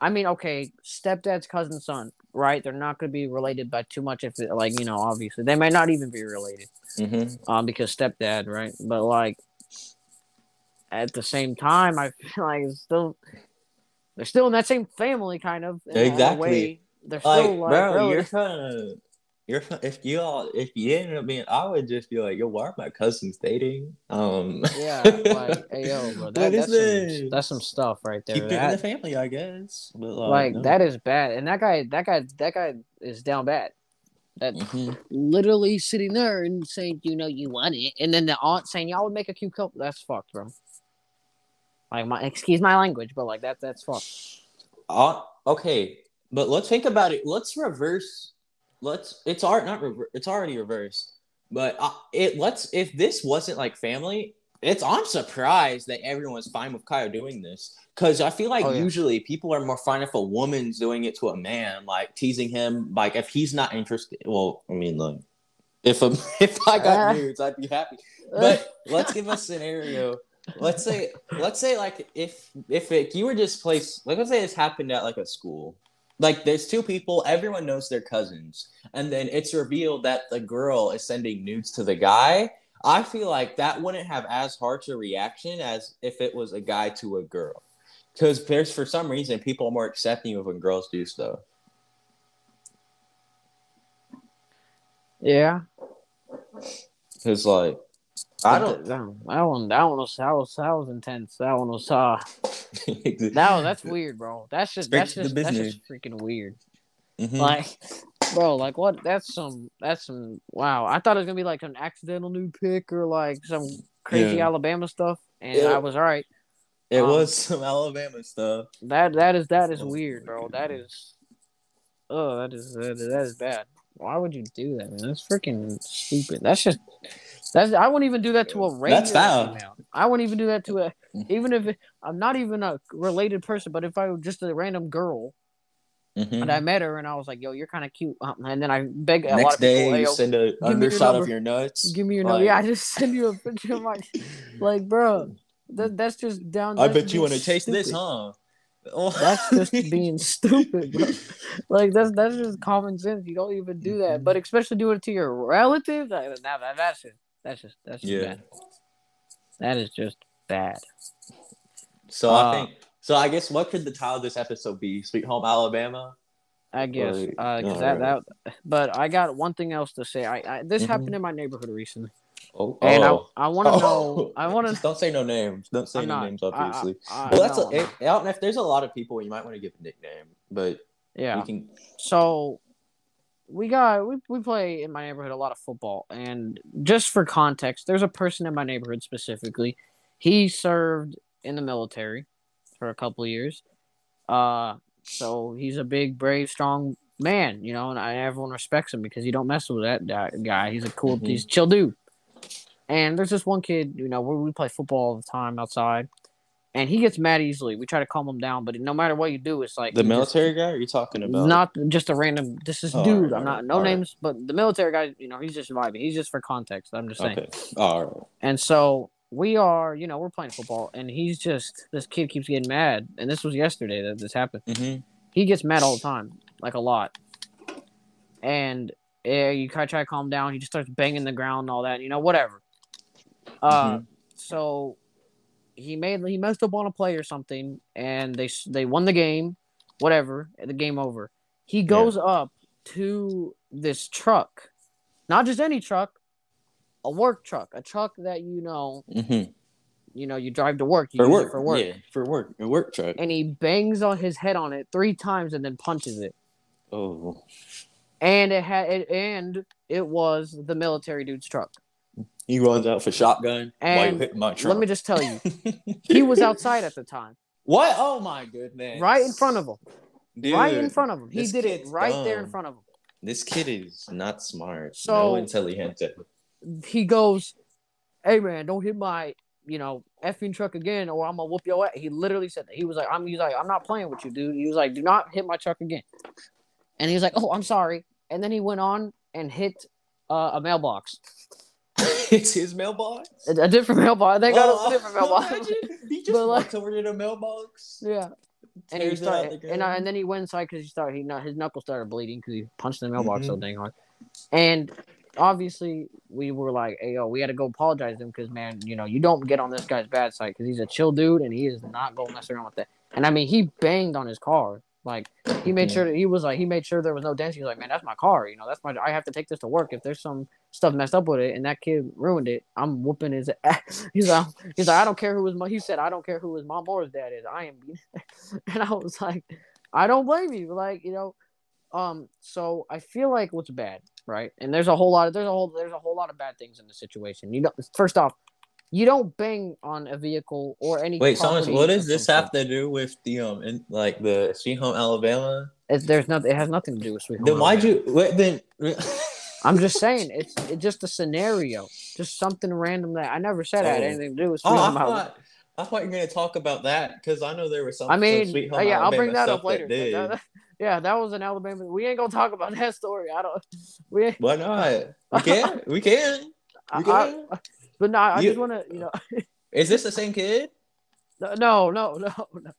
I mean, okay, stepdad's cousin son, right? They're not going to be related by too much. If it, like you know, obviously they might not even be related, mm-hmm. um, because stepdad, right? But like at the same time, I (laughs) feel like it's still they're still in that same family, kind of. exactly. They're still like, bro, you're kind of you're if you all if you ended up being, I would just be like, yo, why are my cousins dating? Um, yeah, (laughs) like, hey yo, bro, that, that's, some, that's some stuff right there. Keep in the family, I guess. But, like, like no. that is bad, and that guy, that guy, that guy is down bad. That mm-hmm. literally sitting there and saying, you know, you want it, and then the aunt saying, y'all would make a cute couple. That's fucked, bro. Like my excuse my language, but like that, that's fucked. Uh, okay, but let's think about it. Let's reverse let's it's art not rever- it's already reversed but uh, it let's if this wasn't like family it's I'm surprised that everyone's fine with Kyle doing this because I feel like Oh, yeah. usually people are more fine if a woman's doing it to a man, like teasing him, like if he's not interested. Well, I mean, like if a, (laughs) if I got nudes, I'd be happy. But let's give a scenario. Let's say let's say like if if it, you were just placed, like let's say this happened at like a school. Like there's two people, everyone knows they're cousins, and then it's revealed that the girl is sending nudes to the guy. I feel like that wouldn't have as harsh a reaction as if it was a guy to a girl. Because there's for some reason people are more accepting of when girls do stuff. yeah. Because like I don't That, that one. That one was. That was. That was intense. That one was. Uh. (laughs) That. That's weird, bro. That's just. Straight that's just. That's just freaking weird. Mhm. Like, bro. Like what? That's some. That's some. Wow. I thought it was gonna be like an accidental new pick or like some crazy Yeah. Alabama stuff, and Yeah. I was all right. it um, was some Alabama stuff. That that is that is weird, bro. That is. Oh, that is that is, that is bad. Why would you do that, man? That's freaking stupid. That's just. That's I wouldn't even do that to a regular That's foul. female. I wouldn't even do that to a (laughs) even if it, I'm not even a related person, but if I were just a random girl Mhm. and I met her and I was like, "Yo, you're kind of cute," um, and then I beg a lot Next of people, day, "Hey, you send a undershot of your nuts. give me your like- number." Yeah, I just send you a picture of my like, bro. That, that's just down. I bet you want to taste this, huh? (laughs) That's just being stupid, bro. (laughs) Like that's that's just common sense. You don't even do that, but especially do it to your relative. That, that- that's just that's just that's just Yeah. bad. That is just bad. So Uh, I think. So I guess what could the title of this episode be? Sweet Home Alabama. I guess Like, uh, 'cause that right. that. But I got one thing else to say. I, I this Mhm. happened in my neighborhood recently, Oh, and oh. I (laughs) (laughs) I want to Oh. know. I want to. don't say no names. Don't say I'm no not. names, obviously. I- I- well, that's no, a, if, I don't know if there's a lot of people you might want to give a nickname, but yeah. we can. So we got we we play in my neighborhood a lot of football, and just for context, there's a person in my neighborhood specifically. He served in the military for a couple of years. Uh, so he's a big, brave, strong man, you know, and I, everyone respects him because you don't mess with that guy. He's a cool, Mhm. he's a chill dude. And there's this one kid, you know, where we play football all the time outside, and he gets mad easily. We try to calm him down, but no matter what you do, it's like The he just- military guy? Are you talking about? not just a random. This is Oh, dude. alright, I'm not no names, but the military guy. You know, he's just vibing. He's just for context. I'm just saying. Okay. All right. And so we are, you know, we're playing football, and he's just this kid keeps getting mad. And this was yesterday that this happened. Mm-hmm. He gets mad all the time, like a lot. And eh, you try to calm down. He just starts banging the ground and all that. You know, whatever. Uh, so he made he messed up on a play or something, and they they won the game. Whatever, the game over. He goes up to this truck, not just any truck, a work truck, a truck that you know, Mm-hmm. you know, you drive to work, you For use work. for work, Yeah, for work. A work truck. and he bangs on his head on it three times and then punches it. Oh. And it had it, and it was the military dude's truck. He runs out for shotgun And hit my truck. Let me just tell you, (laughs) he was outside at the time, What? Oh my goodness. right in front of him, Dude, right in front of him. He did it right there in front of him. This kid is not smart. So- no intelligente. he goes, "Hey man, don't hit my, you know, effing truck again, or I'm gonna whoop your ass." He literally said that. He was like, "I'm." He's like, "I'm not playing with you, dude." He was like, "Do not hit my truck again." And he was like, "Oh, I'm sorry." And then he went on and hit uh, a mailbox, it's his mailbox. a, a different mailbox. They got Oh, a different mailbox. (laughs) imagine He just But, like- over to the mailbox. yeah. And he started, the and, ground. and then he went inside because he started. He kn- his knuckles started bleeding because he punched the mailbox so Mhm. dang hard. And obviously, we were like, "Hey, yo, we had to go apologize to him because, man, you know, you don't get on this guy's bad side because he's a chill dude and he is not going to mess around with that." And I mean, he banged on his car. Like he made Yeah. sure that he was like he made sure there was no dents. He was like, "Man, that's my car. You know, that's my. I have to take this to work. If there's some stuff messed up with it and that kid ruined it, I'm whooping his (laughs) ass." He's like, he's like, I don't care who his mom. He said, I don't care who his mom or his dad is. I am (laughs) and I was like, I don't blame you. Like you know, um. So I feel like what's bad, right? And there's a whole lot of there's a whole there's a whole lot of bad things in the situation. You know, first off, you don't bang on a vehicle or any. Wait, property what does this have to do with the um, in, like the Sweet Home Alabama? It's, there's nothing. It has nothing to do with Sweet Home. Then why'd Alabama. you? Wait, then I'm just saying it's it's just a scenario, just something random that I never said had Oh. anything to do with Oh, Sweet I Home Alabama. thought, I thought you were going to talk about that because I know there was some. I mean, some Sweet uh, Home yeah, I'll bring that up later. That. That- (laughs) yeah, that was an Alabama. We ain't gonna talk about (laughs) that story. I don't. We. Why not? We can. we can. (laughs) I, We I- can. But no, I You- just want to, you know, (laughs) Is this the same kid? no, no, no, no,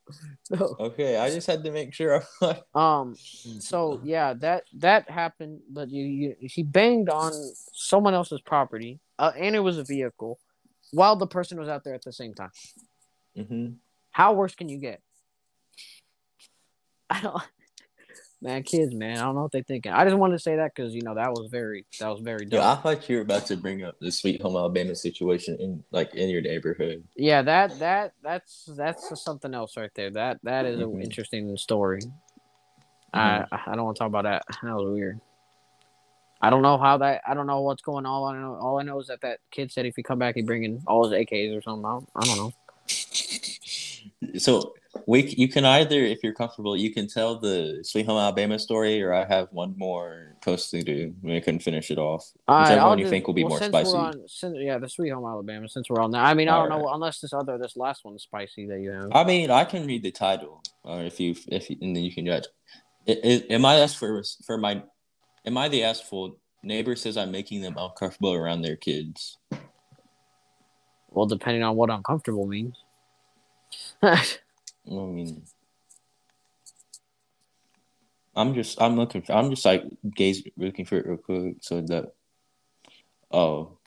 no. (laughs) Okay, I just had to make sure. (laughs) Um. So yeah, that that happened, but you, you he banged on someone else's property, uh, and it was a vehicle, while the person was out there at the same time. hmm How worse can you get? I don't. Man, kids, man, I don't know what they're thinking. I just wanted to say that because you know that was very that was very dumb. Yeah, I thought you were about to bring up the Sweet Home Alabama situation in like in your neighborhood. Yeah, that that that's that's something else right there. That that is an Mhm. interesting story. Mhm. I I don't want to talk about that. That was weird. I don't know how that. I don't know what's going on. All I know, all I know is that that kid said if he come back, he bring in all his AKs or something. I don't, I don't know. So we you can either, if you're comfortable, you can tell the Sweet Home Alabama story, or I have one more post to do. We can finish it off. All right, Whichever I'll one you just- think will be well, more spicy. On, since, yeah, the Sweet Home Alabama. Since we're on that, I mean, I don't All know unless this other, this last one's spicy that you have. I mean, I can read the title, or if you if you, and then you can judge. I- I- am I asked for for my? Am I the asshole? Neighbor says I'm making them uncomfortable around their kids. Well, depending on what uncomfortable means. (laughs) I mean, I'm just I'm looking for I'm just like gaze looking for it real quick so that oh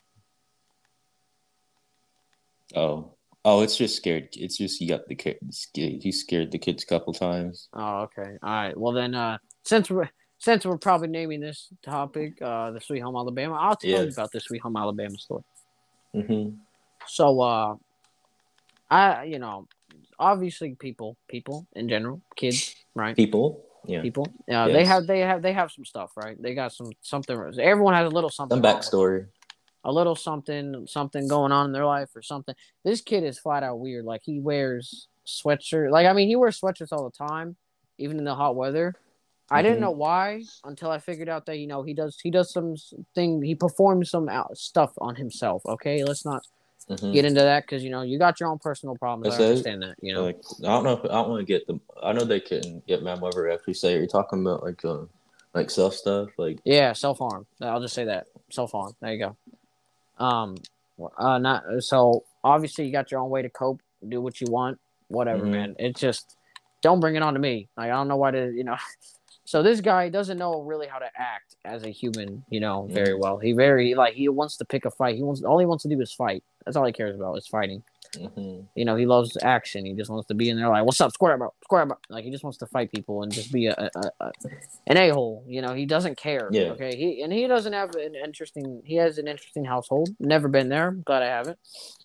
oh oh it's just scared it's just you got the kid he scared the kids a couple times Oh, okay. All right. Well, then, uh, since we're since we're probably naming this topic, uh, the Sweet Home Alabama, I'll tell Yeah. you about the Sweet Home Alabama story. mm-hmm. So, uh, I, you know, obviously, people, people in general, kids, right? people yeah People, yeah, they Yes. have, they have, they have some stuff, right? They got some something. Everyone has a little something. some backstory a little something something going on in their life or something. This kid is flat out weird. Like he wears sweatshirt. Like I mean, he wears sweatshirts all the time, even in the hot weather. I didn't Mhm. know why until I figured out that you know he does he does some thing he performs some out stuff on himself. Okay, let's not Mhm. get into that because you know you got your own personal problems. I it. understand that. You know, like I don't know if I don't want to get them I know they couldn't get mad whatever actually say are you talking about like uh like self stuff like yeah, self harm. I'll just say that self harm. There you go. Um, uh, not so obviously you got your own way to cope. Do what you want, whatever, Mhm. man. It's just don't bring it on to me. Like I don't know why to, you know. (laughs) So this guy doesn't know really how to act as a human, you know, very well. He very like he wants to pick a fight. He wants all he wants to do is fight. That's all he cares about is fighting. mhm. You know, he loves action. He just wants to be in there like, "What's up, square bro? Square bro?" Like he just wants to fight people and just be a, a, a an a hole. You know, he doesn't care. Yeah. Okay. He and he doesn't have an interesting. He has an interesting household. Never been there. Glad I haven't.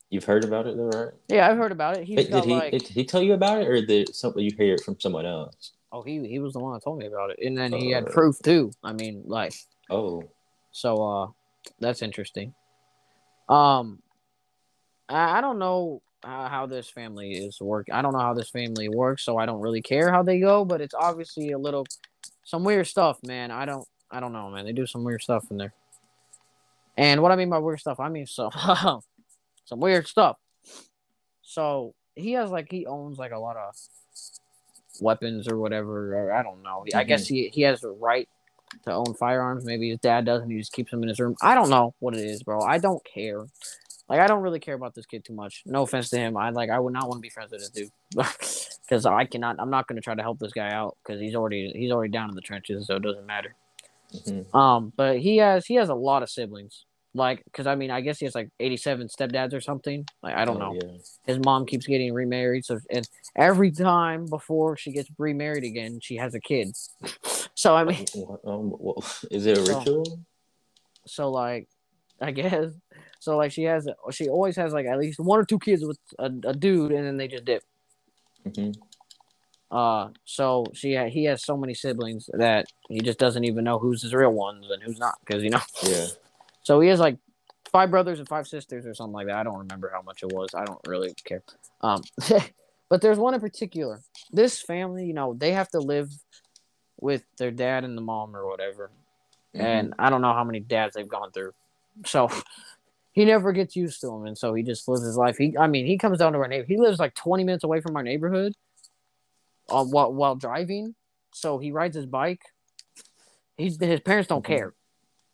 you've heard about it though right Yeah, I've heard about it. He's Wait, got did he like. did he tell you about it or did something you hear it from someone else oh, he he was the one that told me about it, and then he had Uh. proof too. I mean, like. oh So uh that's interesting. Um I, I don't know how, how this family is work. I don't know how this family works, so I don't really care how they go, but it's obviously a little some weird stuff, man. I don't I don't know, man. They do some weird stuff in there. And what I mean by weird stuff, I mean so (laughs) some weird stuff. So he has like he owns like a lot of weapons or whatever, or I don't know. I guess he he has the right to own firearms. Maybe his dad doesn't. He just keeps them in his room. I don't know what it is, bro. I don't care. Like I don't really care about this kid too much. No offense to him. I like I would not want to be friends with this dude (laughs) because I cannot. I'm not going to try to help this guy out because he's already he's already down in the trenches, so it doesn't matter. mhm. Um, but he has he has a lot of siblings. Like, because I mean, I guess he has like 87 stepdads or something. Like, I don't Oh, know yeah. his mom keeps getting remarried so and every time before she gets remarried again she has a kid (laughs) so i mean (laughs) Um, well, is it a So- ritual? so like i guess so like she has she always has like at least one or two kids with a, a dude and then they just dip hmm uh so she ha- he has so many siblings that he just doesn't even know who's his real ones and who's not because you know Yeah. So he has like five brothers and five sisters or something like that. I don't remember how much it was. I don't really care. Um, (laughs) but there's one in particular. This family, you know, they have to live with their dad and the mom or whatever. and I don't know how many dads they've gone through. So (laughs) he never gets used to them, and so he just lives his life. He, I mean, he comes down to our neighbor. He lives like 20 minutes away from our neighborhood, uh, while while driving. So he rides his bike. He's his parents don't Mhm. care,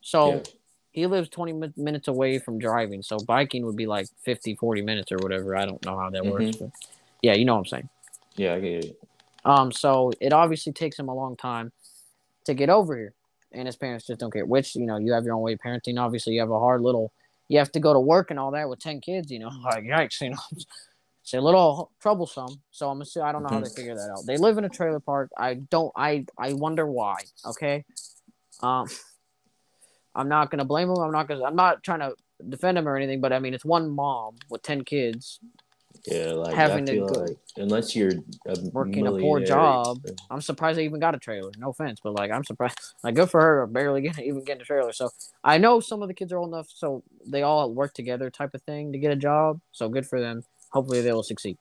so Yeah. He lives 20 min- minutes away from driving. So biking would be like 50, 40 minutes or whatever. I don't know how that works, but yeah, you know what I'm saying. Yeah, I get it. Um, so it obviously takes him a long time to get over here, and his parents just don't care. Which you know, you have your own way of parenting. Obviously, you have a hard little. You have to go to work and all that with ten kids. You know, (laughs) like yikes. You know, it's a little troublesome. So I'm assuming I don't know how they figure that out. They live in a trailer park. I don't. I I wonder why. Okay. Um, (laughs) I'm not gonna blame them. I'm not gonna. I'm not trying to defend them or anything. But I mean, it's one mom with ten kids Yeah, like Having to go- like unless you're a Working a poor job. I'm surprised they even got a trailer. No offense, but like I'm surprised. (laughs) Like good for her, barely getting even getting a trailer. So I know some of the kids are old enough, so they all work together, type of thing, to get a job. So good for them. Hopefully they will succeed.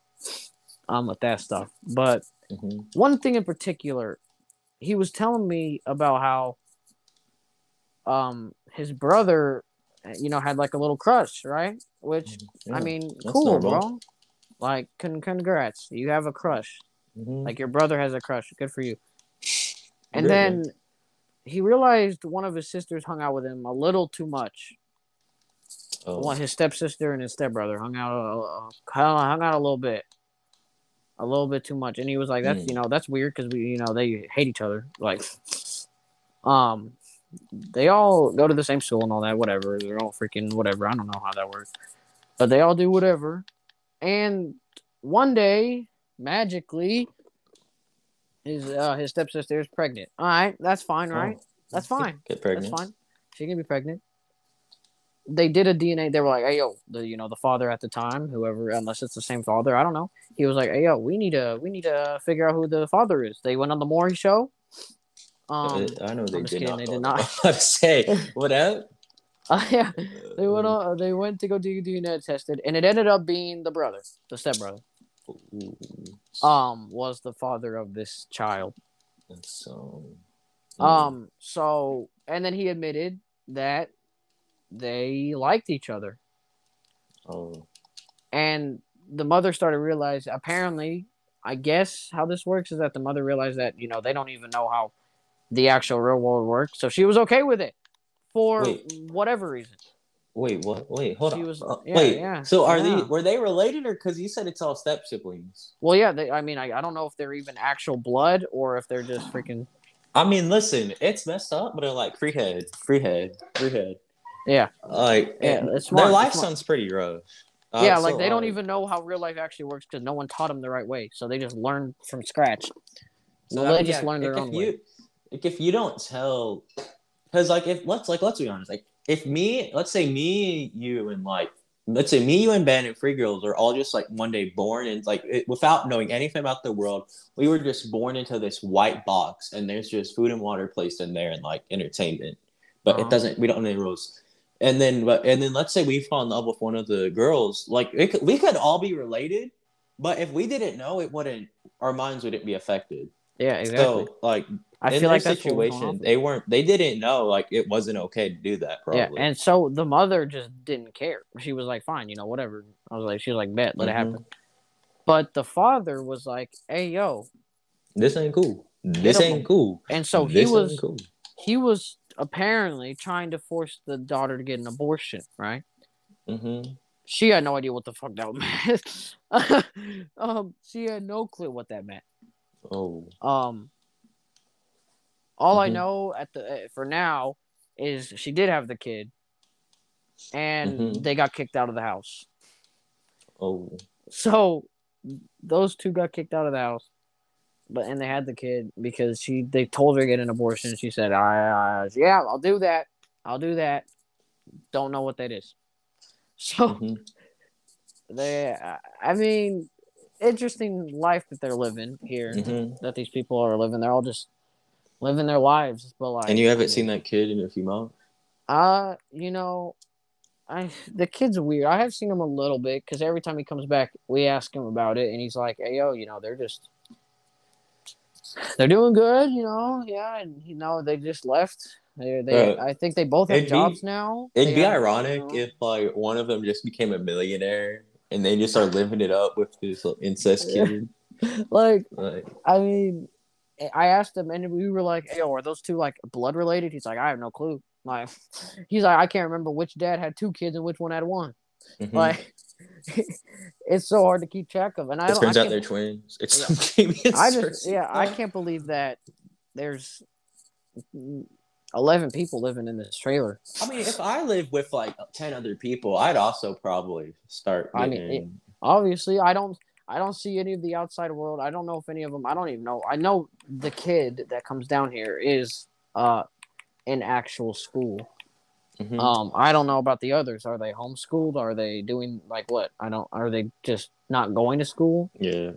Um, with that stuff. But Mhm. one thing in particular, he was telling me about how, um, his brother, you know, had like a little crush, right? Which I mean, cool, normal. bro. Like, con- congrats, you have a crush. Mhm. Like your brother has a crush. Good for you. And Good, then he realized one of his sisters hung out with him a little too much. oh, One, his stepsister and his stepbrother hung out, uh, hung out a little bit, a little bit too much. And he was like, "That's Mm. you know, that's weird because we, you know, they hate each other. Like, um, they all go to the same school and all that. Whatever, they're all freaking whatever. I don't know how that works, but they all do whatever. And one day, magically, his uh, his stepsister is pregnant. All right, that's fine, right? oh, That's fine. Get pregnant. That's fine. She can be pregnant. They did a DNA. They were like, "Hey, yo, the you know the father at the time, whoever, unless it's the same father, I don't know." He was like, "Hey, yo, we need to we need to figure out who the father is." They went on the Maury show. Um, I know they I'm did kidding, not. they did not. I was say what up? (laughs) uh, yeah, they went on. They went to go do DNA tested, and it ended up being the brother, the stepbrother. Um, was the father of this child. And so, Um, so and then he admitted that they liked each other. oh, and the mother started realize apparently i guess how this works is that the mother realized that you know they don't even know how the actual real world works so she was okay with it for Wait. whatever reason wait, what? Wait, hold She on. was- Uh, yeah, wait, yeah, so are yeah. they were they related or because you said it's all step siblings? well yeah they, i mean I, I don't know if they're even actual blood or if they're just freaking I mean, listen, it's messed up, but they're like free head, free head, free head. yeah Like, Yeah, it's smart, their life sounds pretty rough. Uh, yeah so, like they don't even know how real life actually works because no one taught them the right way so they just learn from scratch So Well, they mean, just yeah, learn their own if way. Like if you don't tell, because like if let's like let's be honest, like if me, let's say me, you, and like let's say me, you, and Ben and Free Girls are all just like one day born and like it, without knowing anything about the world, we were just born into this white box, and there's just food and water placed in there and like entertainment, but Uh-huh. it doesn't. We don't know any rules. And then, but and then let's say we fall in love with one of the girls, like could, we could all be related, but if we didn't know, it wouldn't. Our minds wouldn't be affected. yeah exactly So like i in feel their like that's what was going situation, they weren't they didn't know like it wasn't okay to do that. Probably. Yeah, and so the mother just didn't care. She was like, "Fine, you know, whatever." I was like, "She was like, bet, let it Mhm. happen." But the father was like, "Hey, yo," this ain't cool. This ain't cool. and so he This was cool. he was apparently trying to force the daughter to get an abortion, right? Mm-hmm. She had no idea what the fuck that (laughs) meant. (laughs) um, she had no clue what that meant. Oh. Um, all I Mhm. know at the uh, for now is she did have the kid, and Mhm. they got kicked out of the house. Oh. So those two got kicked out of the house, but and they had the kid because she they told her to get an abortion. She said, "I, I yeah, I'll do that. I'll do that." Don't know what that is. So Mhm. they, I mean, interesting life that they're living here. Mhm. That these people are living. They're all just living their lives, but like, And you haven't seen that kid in a few months. Uh, you know, I the kid's weird. I have seen him a little bit because every time he comes back, we ask him about it, and he's like, "Hey, yo, you know, they're just they're doing good, you know, yeah, and you know, they just left They, they Uh, I think they both have it'd be- jobs now. It'd They be have- ironic you know. if like one of them just became a millionaire and they just are living it up with this incest kid. (laughs) like Like, I mean, I asked him, and we were like, "Yo, are those two like blood related?" He's like, "I have no clue." Like, (laughs) he's like, "I can't remember which dad had two kids and which one had one." mhm. Like, (laughs) it's so hard to keep track of. And I it don't. turns I out can't- they're twins. It's Yeah. (laughs) some genius I just person. yeah, I can't believe that there's eleven people living in this trailer. I mean, if I live with like ten other people, I'd also probably start. I mean, Getting, Obviously, I don't I don't see any of the outside world. I don't know if any of them. I don't even know. I know the kid that comes down here is uh in actual school. Mhm. Um, I don't know about the others. Are they homeschooled? Are they doing like what? I don't. Are they just not going to school? yeah,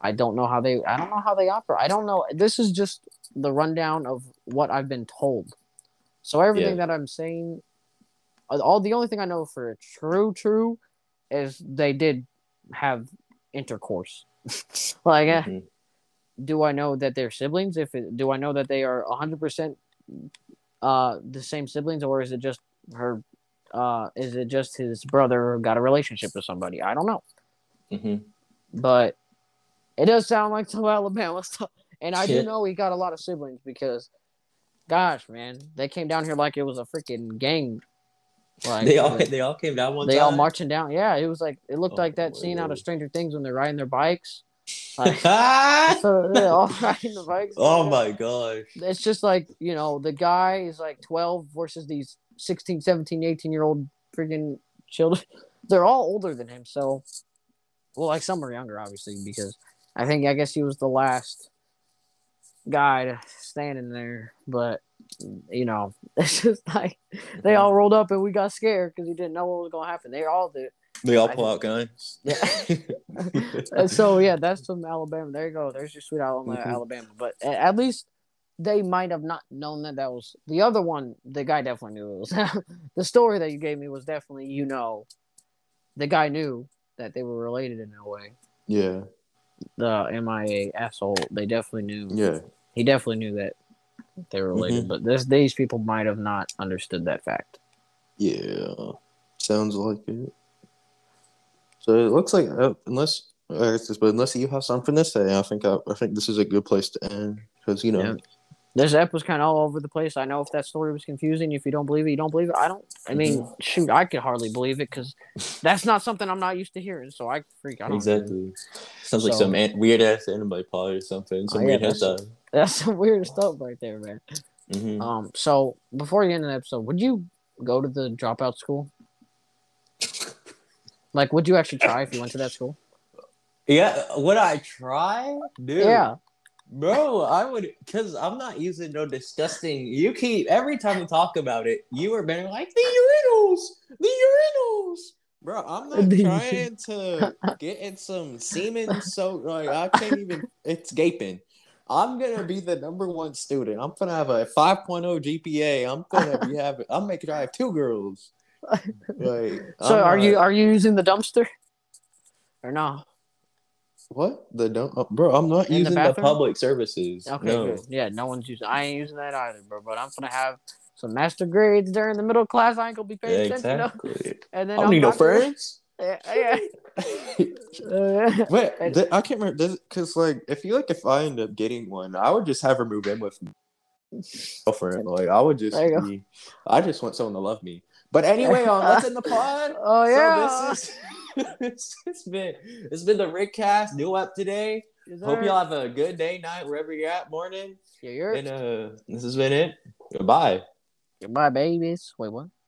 I don't know how they. I don't know how they operate. I don't know. This is just the rundown of what I've been told. So everything Yeah. that I'm saying, all the only thing I know for true, true, is they did have intercourse. (laughs) like, eh, Mhm. do I know that they're siblings? If it, do I know that they are 100 percent uh the same siblings, or is it just her? Uh, is it just his brother got a relationship with somebody? I don't know Mhm. but it does sound like some (laughs) Alabama stuff. And I do know he got a lot of siblings because, gosh, man, they came down here like it was a freaking gang. Like they all they, they all came down one all time. marching down. Yeah, it was like it looked Oh, like that scene out of Stranger Things when they're riding their bikes. (laughs) Like, oh so they're all (laughs) riding the bikes. Oh my gosh! It's just like you know the guy is like 12 versus these 16, 17, 18 year old freaking children. (laughs) They're all older than him, so well, like some are younger, obviously, because I think I guess he was the last guy to standing there. But you know, (laughs) it's just like they all rolled up and we got scared because we didn't know what was gonna happen. They all did. They all pull out guns. (laughs) Yeah. (laughs) So yeah, that's from Alabama. There you go. There's your sweet Alabama. Mhm. Alabama. But at least they might have not known that that was the other one. The guy definitely knew it was the story that you gave me was definitely you know, the guy knew that they were related in a way. yeah, The MIA asshole. They definitely knew. yeah. He definitely knew that they were related. Mhm. But this these people might have not understood that fact. Yeah, sounds like it. So it looks like uh, unless this, but unless you have something to say, I think I, I think this is a good place to end because you know Yeah. This ep was kind of all over the place. I know if that story was confusing, if you don't believe it, you don't believe it. I don't. I mean, Mm-hmm. shoot, I could hardly believe it because (laughs) that's not something I'm not used to hearing. So I freak. out. exactly sounds like some an- weird ass anime plot or something. Some Oh, yeah, weird ass. That's some weird stuff right there, man. Mhm. Um. So before you end the episode, would you go to the dropout school? Like, would you actually try if you went to that school? Yeah, would I try, dude? Yeah. Bro, I would, cause I'm not using no disgusting. You keep every time we talk about it, you are being like the urinals, the urinals. Bro, I'm not (laughs) trying to get in some semen. So like, I can't even. It's gaping. I'm gonna be the number one student. I'm gonna have a 5.0 GPA. I'm gonna be (laughs) having. I'm making. sure I have two girls. (laughs) Like, So I'm are you are you using the dumpster? Or no? What the don't, uh, bro? I'm not In using the, bathroom? public services. Okay, no. good. Yeah, no one's using. I ain't using that either, bro. But I'm gonna have some master grades during the middle class. I ain't gonna be paying attention. You know? Exactly. And then I don't I'm need no about to- friends. (laughs) Yeah, yeah. (laughs) Wait, th- I can't remember because like I feel like if I end up getting one, I would just have her move in with me. Girlfriend, like I would just you be, I just want someone to love me. But anyway, on what's in the (laughs) pod. oh yeah. So this is (laughs) it's, it's been it's been the Rick Cast new up today. Yes, Hope y'all have a good day, night, wherever you're at, morning. Yeah, you're. And uh, this has been it. Goodbye. Goodbye, babies. Wait, what?